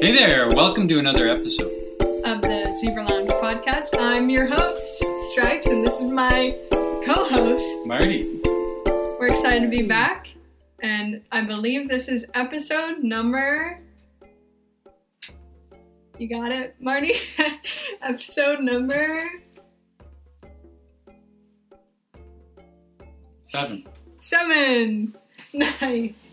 Hey there, welcome to another episode. of the Zebra Lounge podcast. I'm your host, Stripes, and this is my co host. Marty. We're excited to be back, and I believe this is episode number. You got it, Marty? episode number Seven. seven. Nice.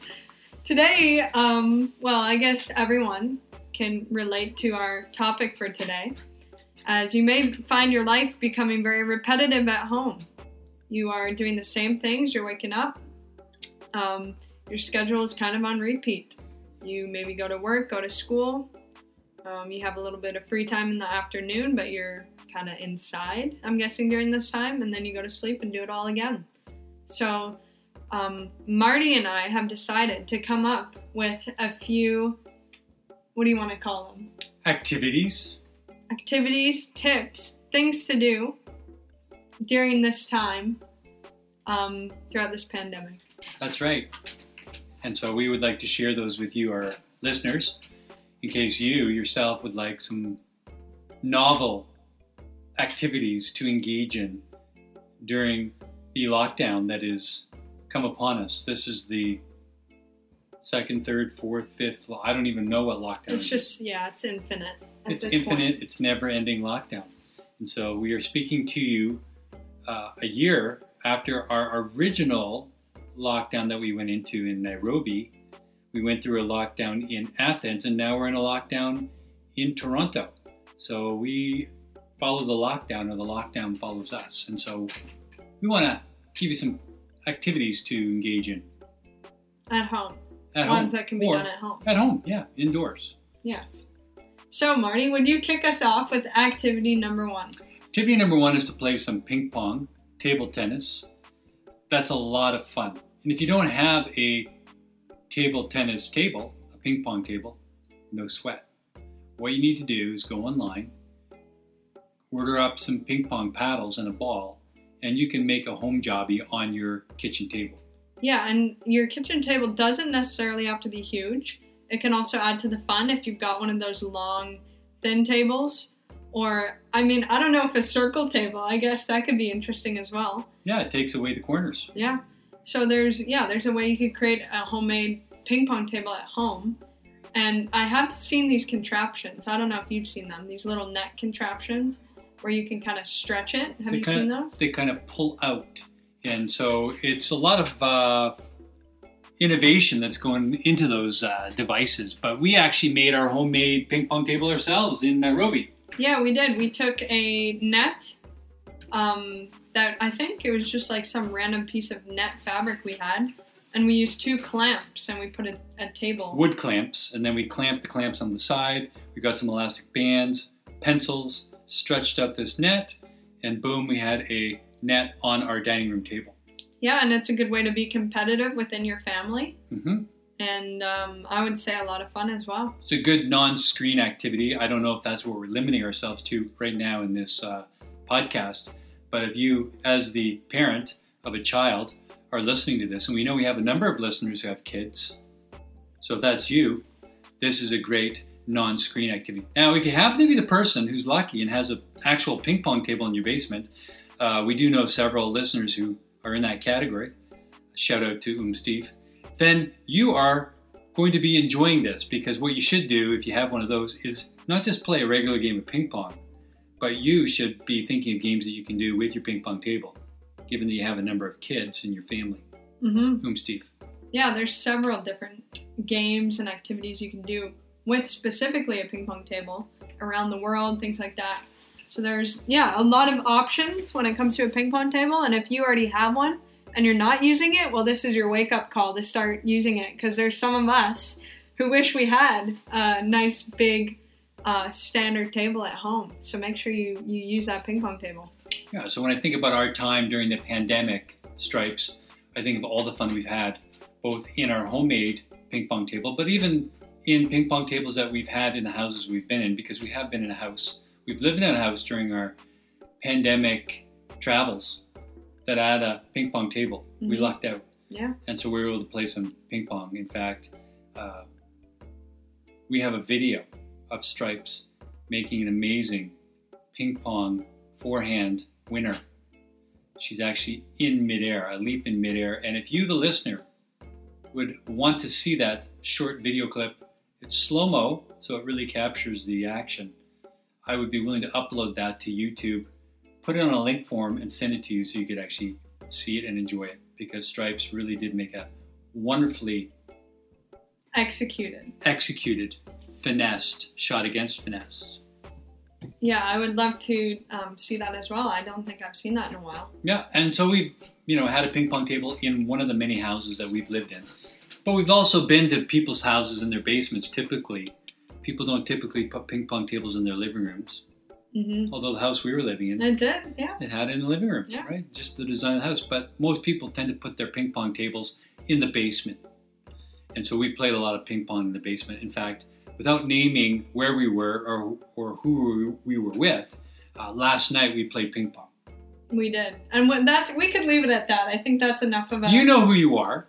Today, um, well, I guess everyone can relate to our topic for today, as you may find your life becoming very repetitive at home. You are doing the same things, you're waking up, um, your schedule is kind of on repeat. You maybe go to work, go to school, um, you have a little bit of free time in the afternoon, but you're kind of inside, I'm guessing, during this time, and then you go to sleep and do it all again. So, um, Marty and I have decided to come up with a few, what do you want to call them? Activities. Activities, tips, things to do during this time um, throughout this pandemic. That's right. And so we would like to share those with you, our listeners, in case you yourself would like some novel activities to engage in during the lockdown that is come upon us. This is the second, third, fourth, fifth. I don't even know what lockdown is. It's just, yeah, it's infinite. It's infinite, Point. it's never ending lockdown. And so we are speaking to you uh, a year after our original lockdown that we went into in Nairobi. We went through a lockdown in Athens, and now we're in a lockdown in Toronto. So we follow the lockdown, or the lockdown follows us. And so we want to give you some activities to engage in At home. At Ones home. that can be or done at home. At home, yeah, indoors. Yes. So, Marty, would you kick us off with activity number one? Activity number one is to play some ping pong, table tennis. That's a lot of fun. And if you don't have a table tennis table, a ping pong table, no sweat. What you need to do is go online, order up some ping pong paddles and a ball, and you can make a home jobby on your kitchen table. Yeah, and your kitchen table doesn't necessarily have to be huge. It can also add to the fun if you've got one of those long, thin tables. Or, I mean, I don't know if a circle table, I guess that could be interesting as well. Yeah, it takes away the corners. Yeah. So there's, yeah, there's a way you could create a homemade ping pong table at home. And I have seen these contraptions. I don't know if you've seen them, these little net contraptions where you can kind of stretch it. Have They you kinda- seen those? They kind of pull out. And so it's a lot of uh, innovation that's going into those uh, devices. But we actually made our homemade ping pong table ourselves in Nairobi. Yeah, we did. We took a net um, that I think it was just like some random piece of net fabric we had, and we used two clamps and we put a, a table. Wood clamps, and then we clamped the clamps on the side. We got some elastic bands, pencils, stretched out this net, and boom, we had a net on our dining room table. Yeah, and it's a good way to be competitive within your family, hmm and um, I would say a lot of fun as well. It's a good non-screen activity. I don't know if that's what we're limiting ourselves to right now in this uh, podcast, but if you, as the parent of a child, are listening to this, and we know we have a number of listeners who have kids, so if that's you, this is a great non-screen activity. Now, if you happen to be the person who's lucky and has an actual ping pong table in your basement, uh, we do know several listeners who are in that category. Shout out to Um Steve. Then you are going to be enjoying this because what you should do if you have one of those is not just play a regular game of ping pong, but you should be thinking of games that you can do with your ping pong table, given that you have a number of kids in your family. hmm Um Steve. Yeah, there's several different games and activities you can do with specifically a ping pong table around the world, things like that. So there's yeah, a lot of options when it comes to a ping pong table and if you already have one and you're not using it, well this is your wake up call to start using it because there's some of us who wish we had a nice big uh, standard table at home. So make sure you you use that ping pong table. Yeah, so when I think about our time during the pandemic, Stripes, I think of all the fun we've had, both in our homemade ping pong table, but even in ping pong tables that we've had in the houses we've been in, because we have been in a house. We've lived in that house during our pandemic travels that had a ping pong table. We Mhm. lucked out. Yeah. And so we were able to play some ping pong. In fact, uh, we have a video of Stripes making an amazing ping pong forehand winner. She's actually in midair, a leap in midair. And if you, the listener, would want to see that short video clip, it's slow mo, so it really captures the action. I would be willing to upload that to YouTube, put it on a link form, and send it to you so you could actually see it and enjoy it because Stripes really did make a wonderfully Executed. executed, finessed shot against finesse. Yeah, I would love to um, see that as well. I don't think I've seen that in a while. Yeah, and so we've you know had a ping pong table in one of the many houses that we've lived in, but we've also been to people's houses in their basements. Typically, people don't typically put ping pong tables in their living rooms. hmm Although the house we were living in, It did, yeah. it had it in the living room, Yeah. right? Just the design of the house. But most people tend to put their ping pong tables in the basement, and so we played a lot of ping pong in the basement. In fact, without naming where we were or or who we were with, uh, last night we played ping pong. We did, and what, that's we could leave it at that. I think that's enough of a. You know who you are.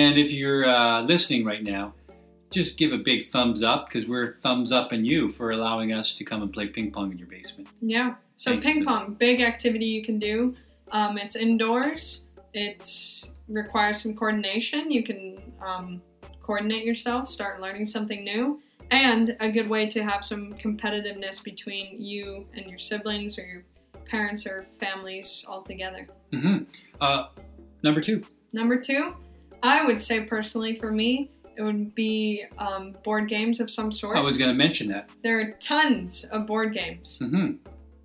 And if you're uh, listening right now, just give a big thumbs up because we're thumbs up in you for allowing us to come and play ping pong in your basement. Yeah. So Thank ping pong, big activity you can do. Um, it's indoors. It requires some coordination. You can um, coordinate yourself, start learning something new, and a good way to have some competitiveness between you and your siblings or your parents or families all together. hmm Uh, number two. Number two, I would say personally for me, it would be um, board games of some sort. I was going to mention that. there are tons of board games, hmm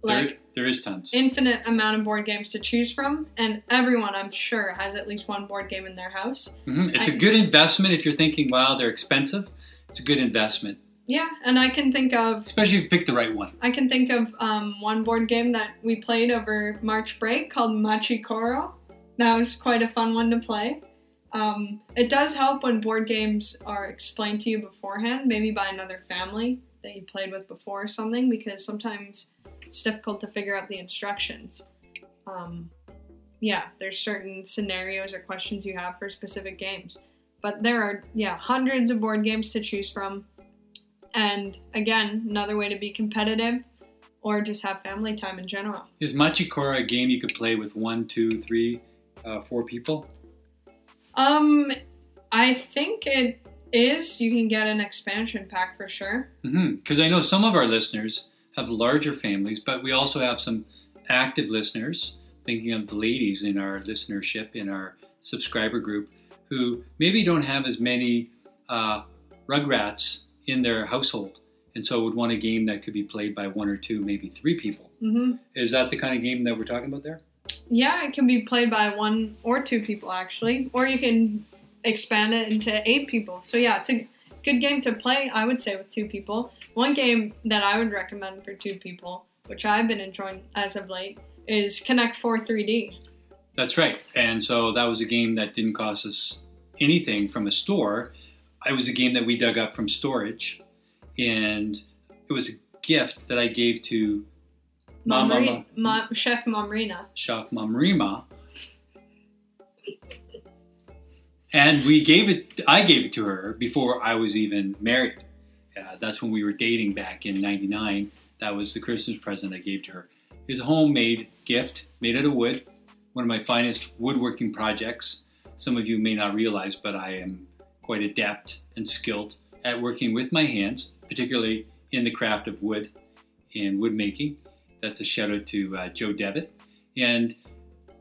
like there, there is tons. infinite amount of board games to choose from, and everyone I'm sure has at least one board game in their house. hmm It's a I- good investment if you're thinking, wow, they're expensive. It's a good investment, Yeah, and I can think of especially if you pick the right one. I can think of um, one board game that we played over March break called Machi Koro. That was quite a fun one to play. Um, it does help when board games are explained to you beforehand, maybe by another family that you played with before or something, because sometimes it's difficult to figure out the instructions. Um, yeah, there's certain scenarios or questions you have for specific games. But there are, yeah, hundreds of board games to choose from. And again, another way to be competitive or just have family time in general. Is Machi Koro a game you could play with one, two, three, uh, four people? Um, I think it is. You can get an expansion pack for sure. Because I know some of our listeners have larger families, but we also have some active listeners, thinking of the ladies in our listenership, in our subscriber group, who maybe don't have as many uh, rugrats in their household. And so would want a game that could be played by one or two, maybe three people. hmm Is that the kind of game that we're talking about there? Yeah, it can be played by one or two people actually, or you can expand it into eight people. So yeah, it's a good game to play. I would say with two people. One game that I would recommend for two people, which I've been enjoying as of late, is Connect Four 3D. That's right. And so that was a game that didn't cost us anything from a store. It was a game that we dug up from storage. And it was a gift that I gave to Mama- Momri- Ma- Chef Momrina. Chef Mamrima. And we gave it, I gave it to her before I was even married. Uh, that's when we were dating back in 99. That was the Christmas present I gave to her. It was a homemade gift made out of wood, one of my finest woodworking projects. Some of you may not realize, but I am quite adept and skilled at working with my hands, particularly in the craft of wood and wood making. That's a shout out to uh, Joe Devitt. And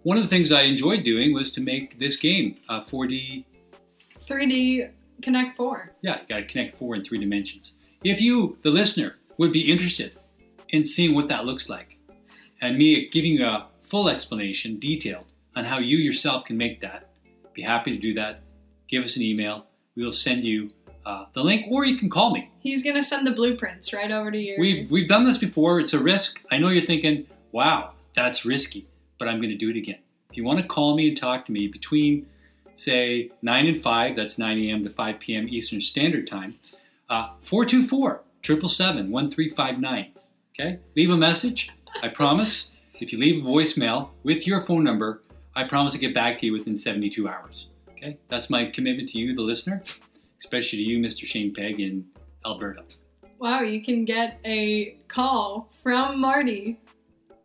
one of the things I enjoyed doing was to make this game, uh, 4D 3D Connect 4. yeah, you got to connect four in three dimensions. If you, the listener, would be interested in seeing what that looks like, and me giving you a full explanation, detailed, on how you yourself can make that, be happy to do that. Give us an email. We will send you uh, the link, or you can call me. He's gonna send the blueprints right over to you. We've we've done this before. It's a risk. I know you're thinking, "Wow, that's risky," but I'm going to do it again. If you want to call me and talk to me between, say, 9 and 5, that's 9 a.m. to 5 p.m. Eastern Standard Time, uh, 424 777 1359. Okay? Leave a message. I promise. If you leave a voicemail with your phone number, I promise to get back to you within 72 hours. Okay? That's my commitment to you, the listener, especially to you, Mr. Shane Pegg, in Alberta. Wow, you can get a call from Marty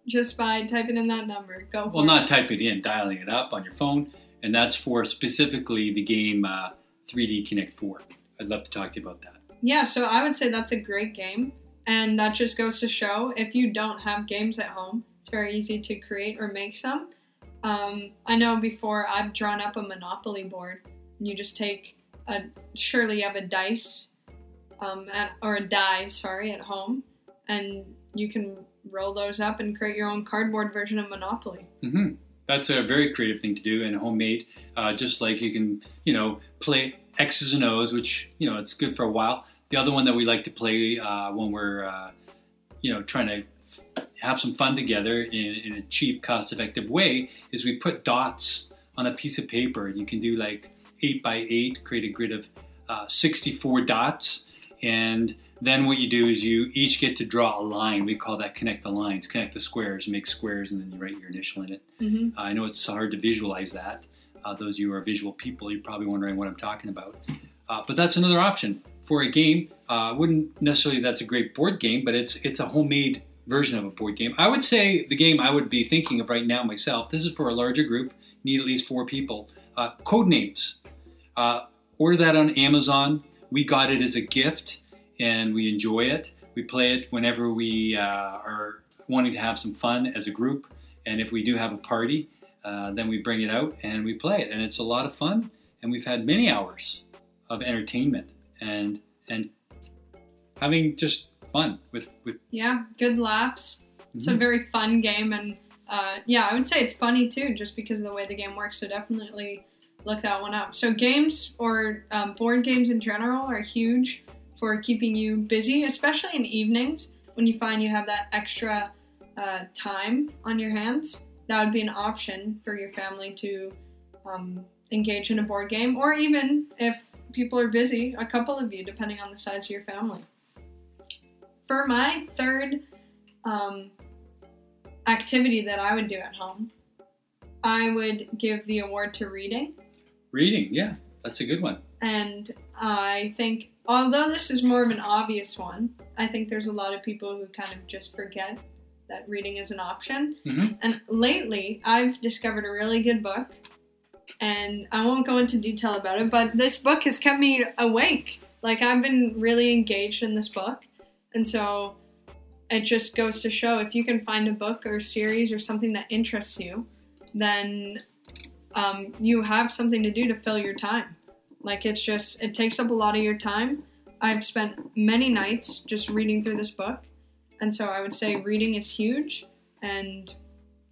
just by typing in that number. Go for Well, it. not type it in, dialing it up on your phone, and that's for specifically the game uh, 3D Connect 4. I'd love to talk to you about that. Yeah, so I would say that's a great game. And that just goes to show if you don't have games at home, it's very easy to create or make some. Um, I know before I've drawn up a Monopoly board, and you just take a, surely you have a dice, um, at, or a die, sorry, at home, and you can roll those up and create your own cardboard version of Monopoly. hmm That's a very creative thing to do and homemade. Uh, just like you can, you know, play X's and O's, which you know it's good for a while. The other one that we like to play uh, when we're, uh, you know, trying to have some fun together in, in a cheap, cost-effective way is we put dots on a piece of paper. You can do like eight by eight, create a grid of uh, 64 dots, and then what you do is you each get to draw a line. We call that connect the lines, connect the squares, make squares, and then you write your initial in it. Mm-hmm. I know it's hard to visualize that. Uh, those of you who are visual people, you're probably wondering what I'm talking about. Uh, but that's another option for a game. Uh, wouldn't necessarily that's a great board game, but it's it's a homemade version of a board game. I would say the game I would be thinking of right now myself. This is for a larger group, need at least four people. Uh, Codenames. Uh, order that on Amazon. We got it as a gift, and we enjoy it. We play it whenever we uh, are wanting to have some fun as a group, and if we do have a party, uh, then we bring it out and we play it, and it's a lot of fun. And we've had many hours of entertainment and and having just fun with with. Yeah, good laughs. It's a Mhm. very fun game, and uh, yeah, I would say it's funny too, just because of the way the game works. So definitely look that one up. So games or um, board games in general are huge for keeping you busy, especially in evenings when you find you have that extra uh, time on your hands. That would be an option for your family to um, engage in a board game, or even if people are busy, a couple of you, depending on the size of your family. For my third um, activity that I would do at home, I would give the award to reading. Reading, yeah, that's a good one. And I think, although this is more of an obvious one, I think there's a lot of people who kind of just forget that reading is an option. Mhm. And lately, I've discovered a really good book. And I won't go into detail about it, but this book has kept me awake. Like, I've been really engaged in this book. And so it just goes to show if you can find a book or series or something that interests you, then um, you have something to do to fill your time. Like it's just, it takes up a lot of your time. I've spent many nights just reading through this book. And so I would say reading is huge. And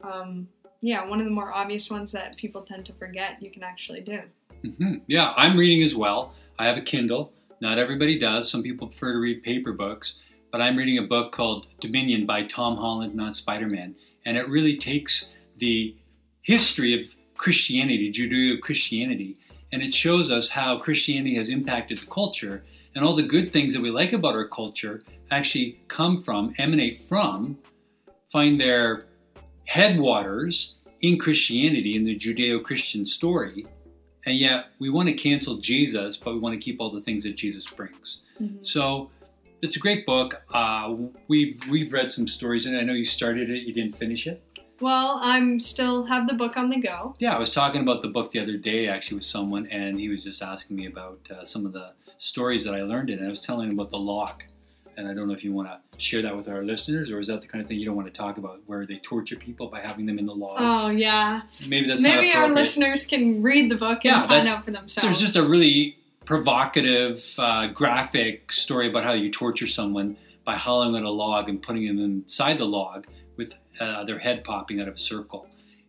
um, yeah, one of the more obvious ones that people tend to forget you can actually do. hmm Yeah, I'm reading as well. I have a Kindle. Not everybody does. Some people prefer to read paper books. But I'm reading a book called Dominion by Tom Holland, not Spider Man. And it really takes the history of Christianity, Judeo Christianity, and it shows us how Christianity has impacted the culture. And all the good things that we like about our culture actually come from, emanate from, find their headwaters in Christianity, in the Judeo Christian story. And yet we want to cancel Jesus, but we want to keep all the things that Jesus brings. Mm-hmm. So it's a great book. Uh, we've we've read some stories, and I know you started it, you didn't finish it. Well, I'm still have the book on the go. Yeah, I was talking about the book the other day actually with someone, and he was just asking me about uh, some of the stories that I learned in it. I was telling him about the lock, and I don't know if you want to share that with our listeners, or is that the kind of thing you don't want to talk about, where they torture people by having them in the lock? Oh yeah. Maybe that's Maybe our listeners can read the book and Yeah, find out for themselves. There's just a really provocative, uh, graphic story about how you torture someone by hollowing out a log and putting them inside the log with uh, their head popping out of a circle.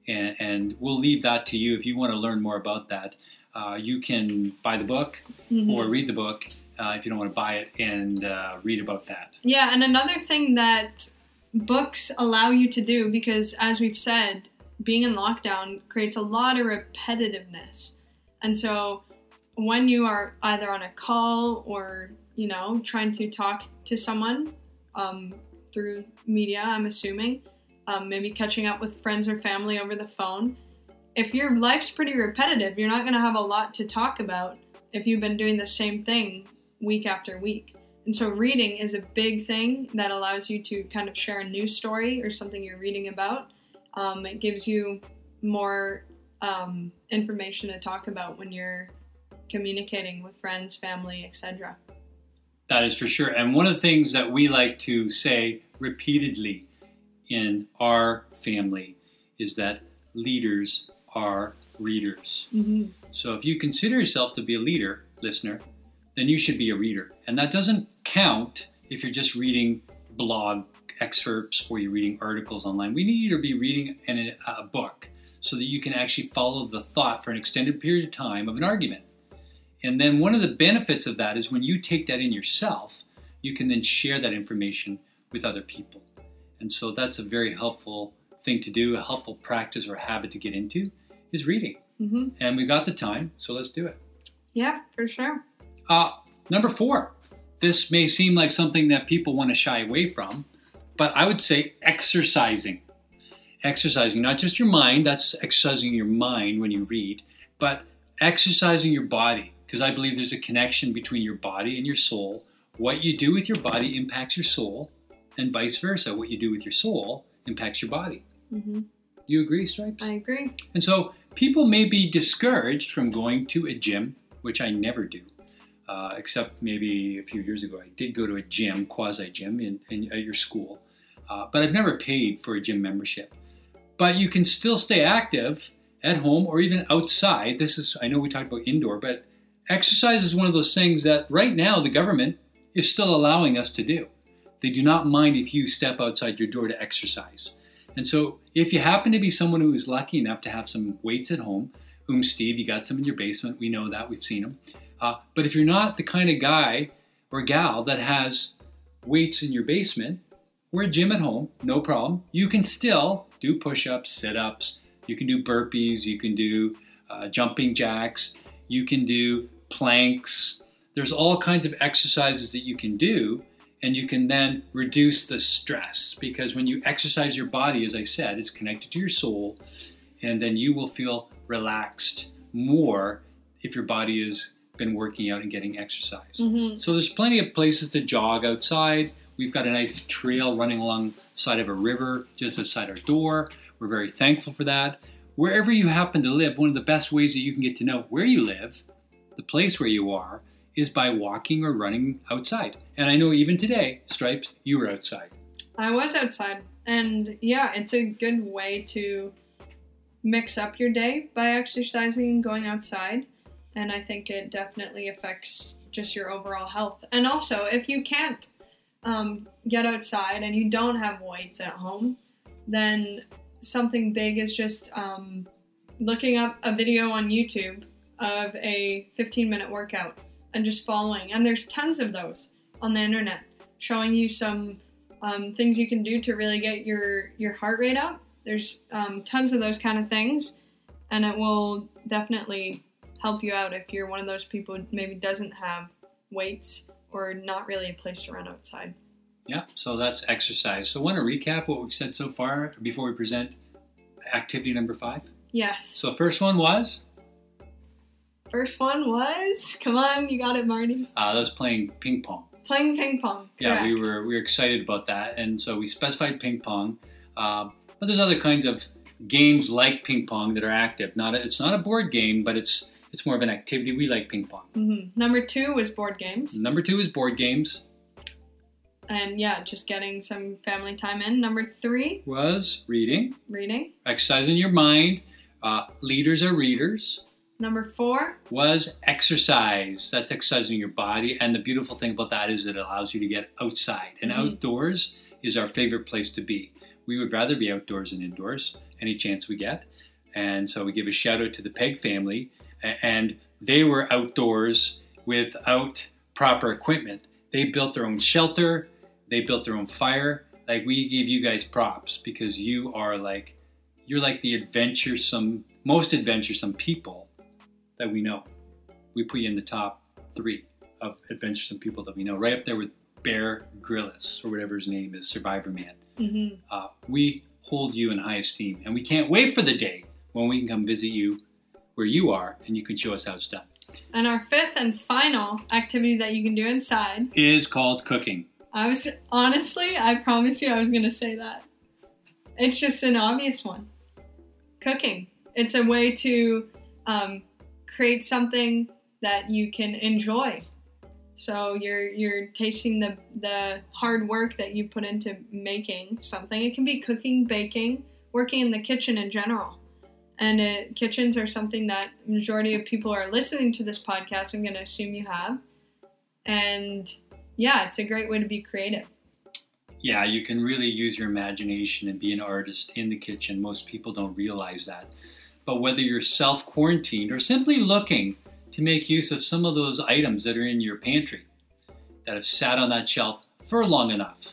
And, and we'll leave that to you if you want to learn more about that. Uh, you can buy the book Mhm. or read the book uh, if you don't want to buy it and uh, read about that. Yeah, and another thing that books allow you to do, because as we've said, being in lockdown creates a lot of repetitiveness. And so when you are either on a call or, you know, trying to talk to someone um, through media, I'm assuming, um, maybe catching up with friends or family over the phone, if your life's pretty repetitive, you're not going to have a lot to talk about if you've been doing the same thing week after week. And so, reading is a big thing that allows you to kind of share a news story or something you're reading about. Um, it gives you more um, information to talk about when you're communicating with friends, family, etc. That is for sure. And one of the things that we like to say repeatedly in our family is that leaders are readers. Mm-hmm. So if you consider yourself to be a leader, listener, then you should be a reader. And that doesn't count if you're just reading blog excerpts or you're reading articles online. We need you to be reading an, a book so that you can actually follow the thought for an extended period of time of an argument. And then one of the benefits of that is when you take that in yourself, you can then share that information with other people. And so that's a very helpful thing to do, a helpful practice or habit to get into is reading. Mm-hmm. And we got the time, so let's do it. Yeah, for sure. Uh, number four, this may seem like something that people want to shy away from, but I would say exercising. Exercising, not just your mind, that's exercising your mind when you read, but exercising your body, because I believe there's a connection between your body and your soul. What you do with your body impacts your soul, and vice versa. What you do with your soul impacts your body. Mm-hmm. You agree, Stripes? I agree. And so people may be discouraged from going to a gym, which I never do, uh, except maybe a few years ago. I did go to a gym, quasi gym, in, in, at your school, uh, but I've never paid for a gym membership. But you can still stay active at home or even outside. This is, I know we talked about indoor, but exercise is one of those things that right now the government is still allowing us to do. They do not mind if you step outside your door to exercise. And so, if you happen to be someone who is lucky enough to have some weights at home, whom Steve, you got some in your basement, we know that, we've seen them. Uh, but if you're not the kind of guy or gal that has weights in your basement or a gym at home, no problem. You can still do push ups, sit ups, you can do burpees, you can do uh, jumping jacks, you can do planks. There's all kinds of exercises that you can do and you can then reduce the stress because when you exercise your body, as I said, it's connected to your soul, and then you will feel relaxed more if your body has been working out and getting exercise. Mm-hmm. So there's plenty of places to jog outside. We've got a nice trail running along side of a river just outside our door. We're very thankful for that. Wherever you happen to live, one of the best ways that you can get to know where you live, the place where you are, is by walking or running outside. And I know even today, Stripes, you were outside. I was outside. And yeah, it's a good way to mix up your day by exercising and going outside. And I think it definitely affects just your overall health. And also, if you can't um, get outside and you don't have weights at home, then something big is just um, looking up a video on YouTube of a 15 minute workout and just following. And there's tons of those on the internet showing you some um, things you can do to really get your your heart rate up. There's um, tons of those kind of things, and it will definitely help you out if you're one of those people who maybe doesn't have weights or not really a place to run outside. Yeah, so that's exercise. So, want to recap what we've said so far before we present activity number five? Yes. So, first one was First one was, come on, you got it, Marty. uh, that was playing ping pong. Playing ping pong. Yeah, we were we were excited about that, and so we specified ping pong. Um, but there's other kinds of games like ping pong that are active. Not a, it's not a board game, but it's it's more of an activity. We like ping pong. Mhm. Number two was board games. Number two is board games. And yeah, just getting some family time in. Number three, Was reading, reading. exercising your mind. Uh, leaders are readers. Number four, was exercise. That's exercising your body. And the beautiful thing about that is it allows you to get outside. And Mhm. outdoors is our favorite place to be. We would rather be outdoors than indoors any chance we get. And so we give a shout out to the Peg family. And they were outdoors without proper equipment. They built their own shelter, they built their own fire. Like we give you guys props because you are like, you're like the adventuresome, most adventuresome people that we know. We put you in the top three of adventuresome people that we know, right up there with Bear Grylls or whatever his name is, Survivor Man. hmm Uh, we hold you in high esteem, and we can't wait for the day when we can come visit you where you are and you can show us how it's done. And our fifth and final activity that you can do inside is called cooking. I was honestly, I promise you, I was going to say that. It's just an obvious one. Cooking. It's a way to um, create something that you can enjoy. So you're you're tasting the the hard work that you put into making something. It can be cooking, baking, working in the kitchen in general. And uh, kitchens are something that majority of people are listening to this podcast. I'm going to assume you have. And yeah, it's a great way to be creative. Yeah, you can really use your imagination and be an artist in the kitchen. Most people don't realize that. But whether you're self quarantined or simply looking to make use of some of those items that are in your pantry that have sat on that shelf for long enough,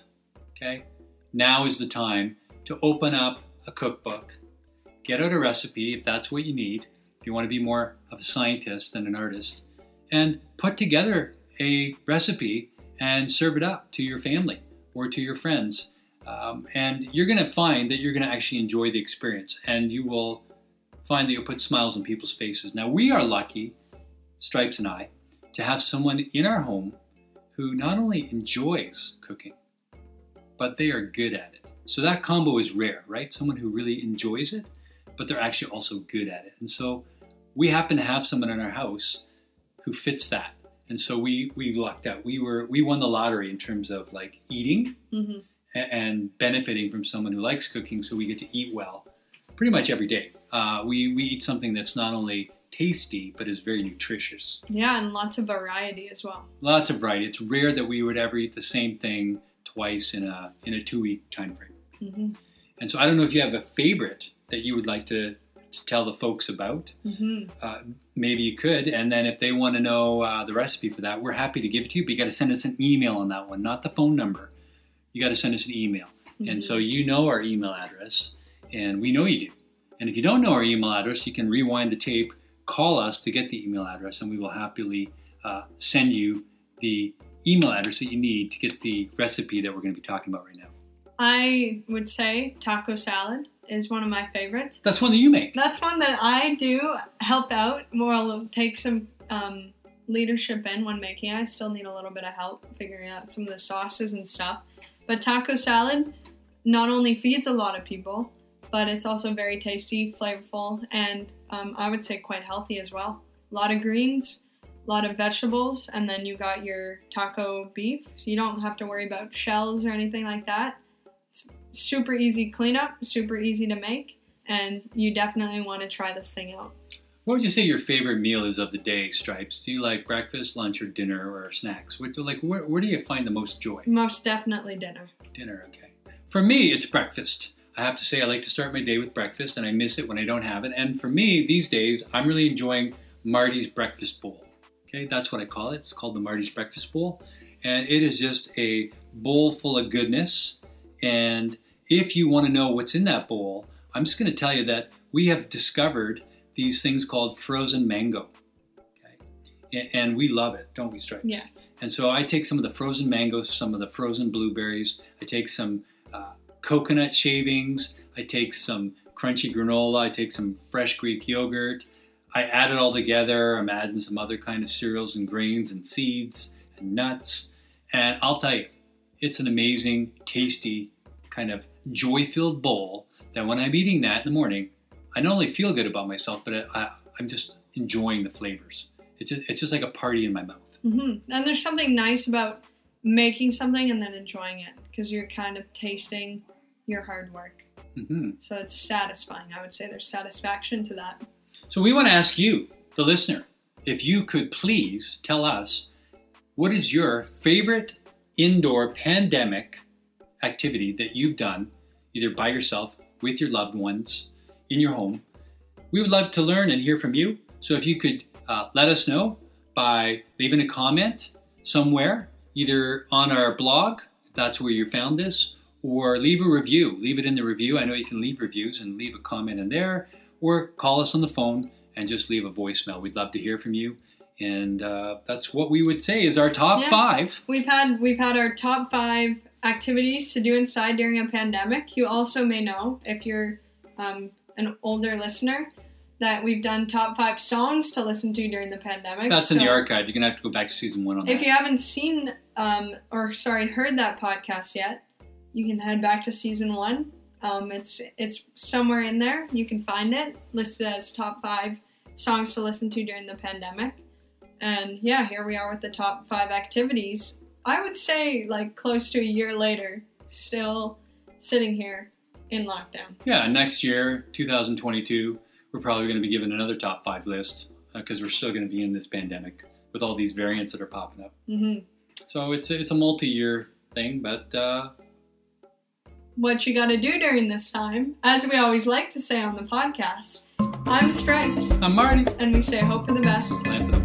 okay, now is the time to open up a cookbook, get out a recipe if that's what you need, if you want to be more of a scientist than an artist, and put together a recipe and serve it up to your family or to your friends. Um, and you're going to find that you're going to actually enjoy the experience and you will find that you'll put smiles on people's faces. Now, we are lucky, Stripes and I, to have someone in our home who not only enjoys cooking, but they are good at it. So that combo is rare, right? Someone who really enjoys it, but they're actually also good at it. And so we happen to have someone in our house who fits that and so we we lucked out. We were we won the lottery in terms of like eating mm-hmm. and benefiting from someone who likes cooking. So we get to eat well, pretty much every day. Uh, we we eat something that's not only tasty but is very nutritious. Yeah, and lots of variety as well. Lots of variety. It's rare that we would ever eat the same thing twice in a in a two week time frame. Mm-hmm. And so I don't know if you have a favorite that you would like to to tell the folks about, mm-hmm. uh, maybe you could. And then if they want to know uh, the recipe for that, we're happy to give it to you. But you got to send us an email on that one, not the phone number. You got to send us an email. Mm-hmm. And so you know our email address, and we know you do. And if you don't know our email address, you can rewind the tape, call us to get the email address, and we will happily uh, send you the email address that you need to get the recipe that we're going to be talking about right now. I would say taco salad is one of my favorites. That's one that you make. That's one that I do help out. Well, take some um, leadership in when making. I still need a little bit of help figuring out some of the sauces and stuff. But taco salad not only feeds a lot of people, but it's also very tasty, flavorful, and um, I would say quite healthy as well. A lot of greens, a lot of vegetables, and then you got your taco beef. So you don't have to worry about shells or anything like that It's super easy cleanup, super easy to make, and you definitely want to try this thing out. What would you say your favorite meal is of the day, Stripes? Do you like breakfast, lunch, or dinner, or snacks? What, like, where, where do you find the most joy? Most definitely dinner. Dinner, okay. For me, it's breakfast. I have to say, I like to start my day with breakfast, and I miss it when I don't have it. And for me, these days, I'm really enjoying Marty's Breakfast Bowl. Okay, that's what I call it. It's called the Marty's Breakfast Bowl. And it is just a bowl full of goodness. And if you want to know what's in that bowl, I'm just going to tell you that we have discovered these things called frozen mango. Okay? And we love it, don't we, Stripes? Yes. And so I take some of the frozen mangoes, some of the frozen blueberries, I take some uh, coconut shavings, I take some crunchy granola, I take some fresh Greek yogurt. I add it all together. I'm adding some other kind of cereals and grains and seeds and nuts. And I'll tell you, it's an amazing, tasty kind of joy filled bowl that when I'm eating that in the morning, I not only feel good about myself, but I, am just enjoying the flavors. It's just, it's just like a party in my mouth. Mm-hmm. And there's something nice about making something and then enjoying it because you're kind of tasting your hard work. Mm-hmm. So it's satisfying. I would say there's satisfaction to that. So we want to ask you, the listener, if you could please tell us what is your favorite indoor pandemic activity that you've done, either by yourself, with your loved ones, in your home. We would love to learn and hear from you. So if you could uh, let us know by leaving a comment somewhere, either on our blog, if that's where you found this, or leave a review. Leave it in the review. I know you can leave reviews and leave a comment in there, or call us on the phone and just leave a voicemail. We'd love to hear from you. And uh, that's what we would say is our top yeah. five. We've had we've had our top five activities to do inside during a pandemic. You also may know, if you're um, an older listener, that we've done top five songs to listen to during the pandemic. That's in the archive. You're gonna have to go back to season one on If that. you haven't seen um, or sorry heard that podcast yet, you can head back to season one. Um, it's it's somewhere in there. You can find it listed as top five songs to listen to during the pandemic. And yeah, here we are with the top five activities. I would say like close to a year later, still sitting here in lockdown. yeah, next year, 2022, we're probably going to be given another top five list because we're still going to be in this pandemic with all these variants that are popping up. hmm So it's a, it's a multi-year thing, but uh, What you got to do during this time, as we always like to say on the podcast, I'm Stripes, I'm Marty. and we say hope for the best. Plan for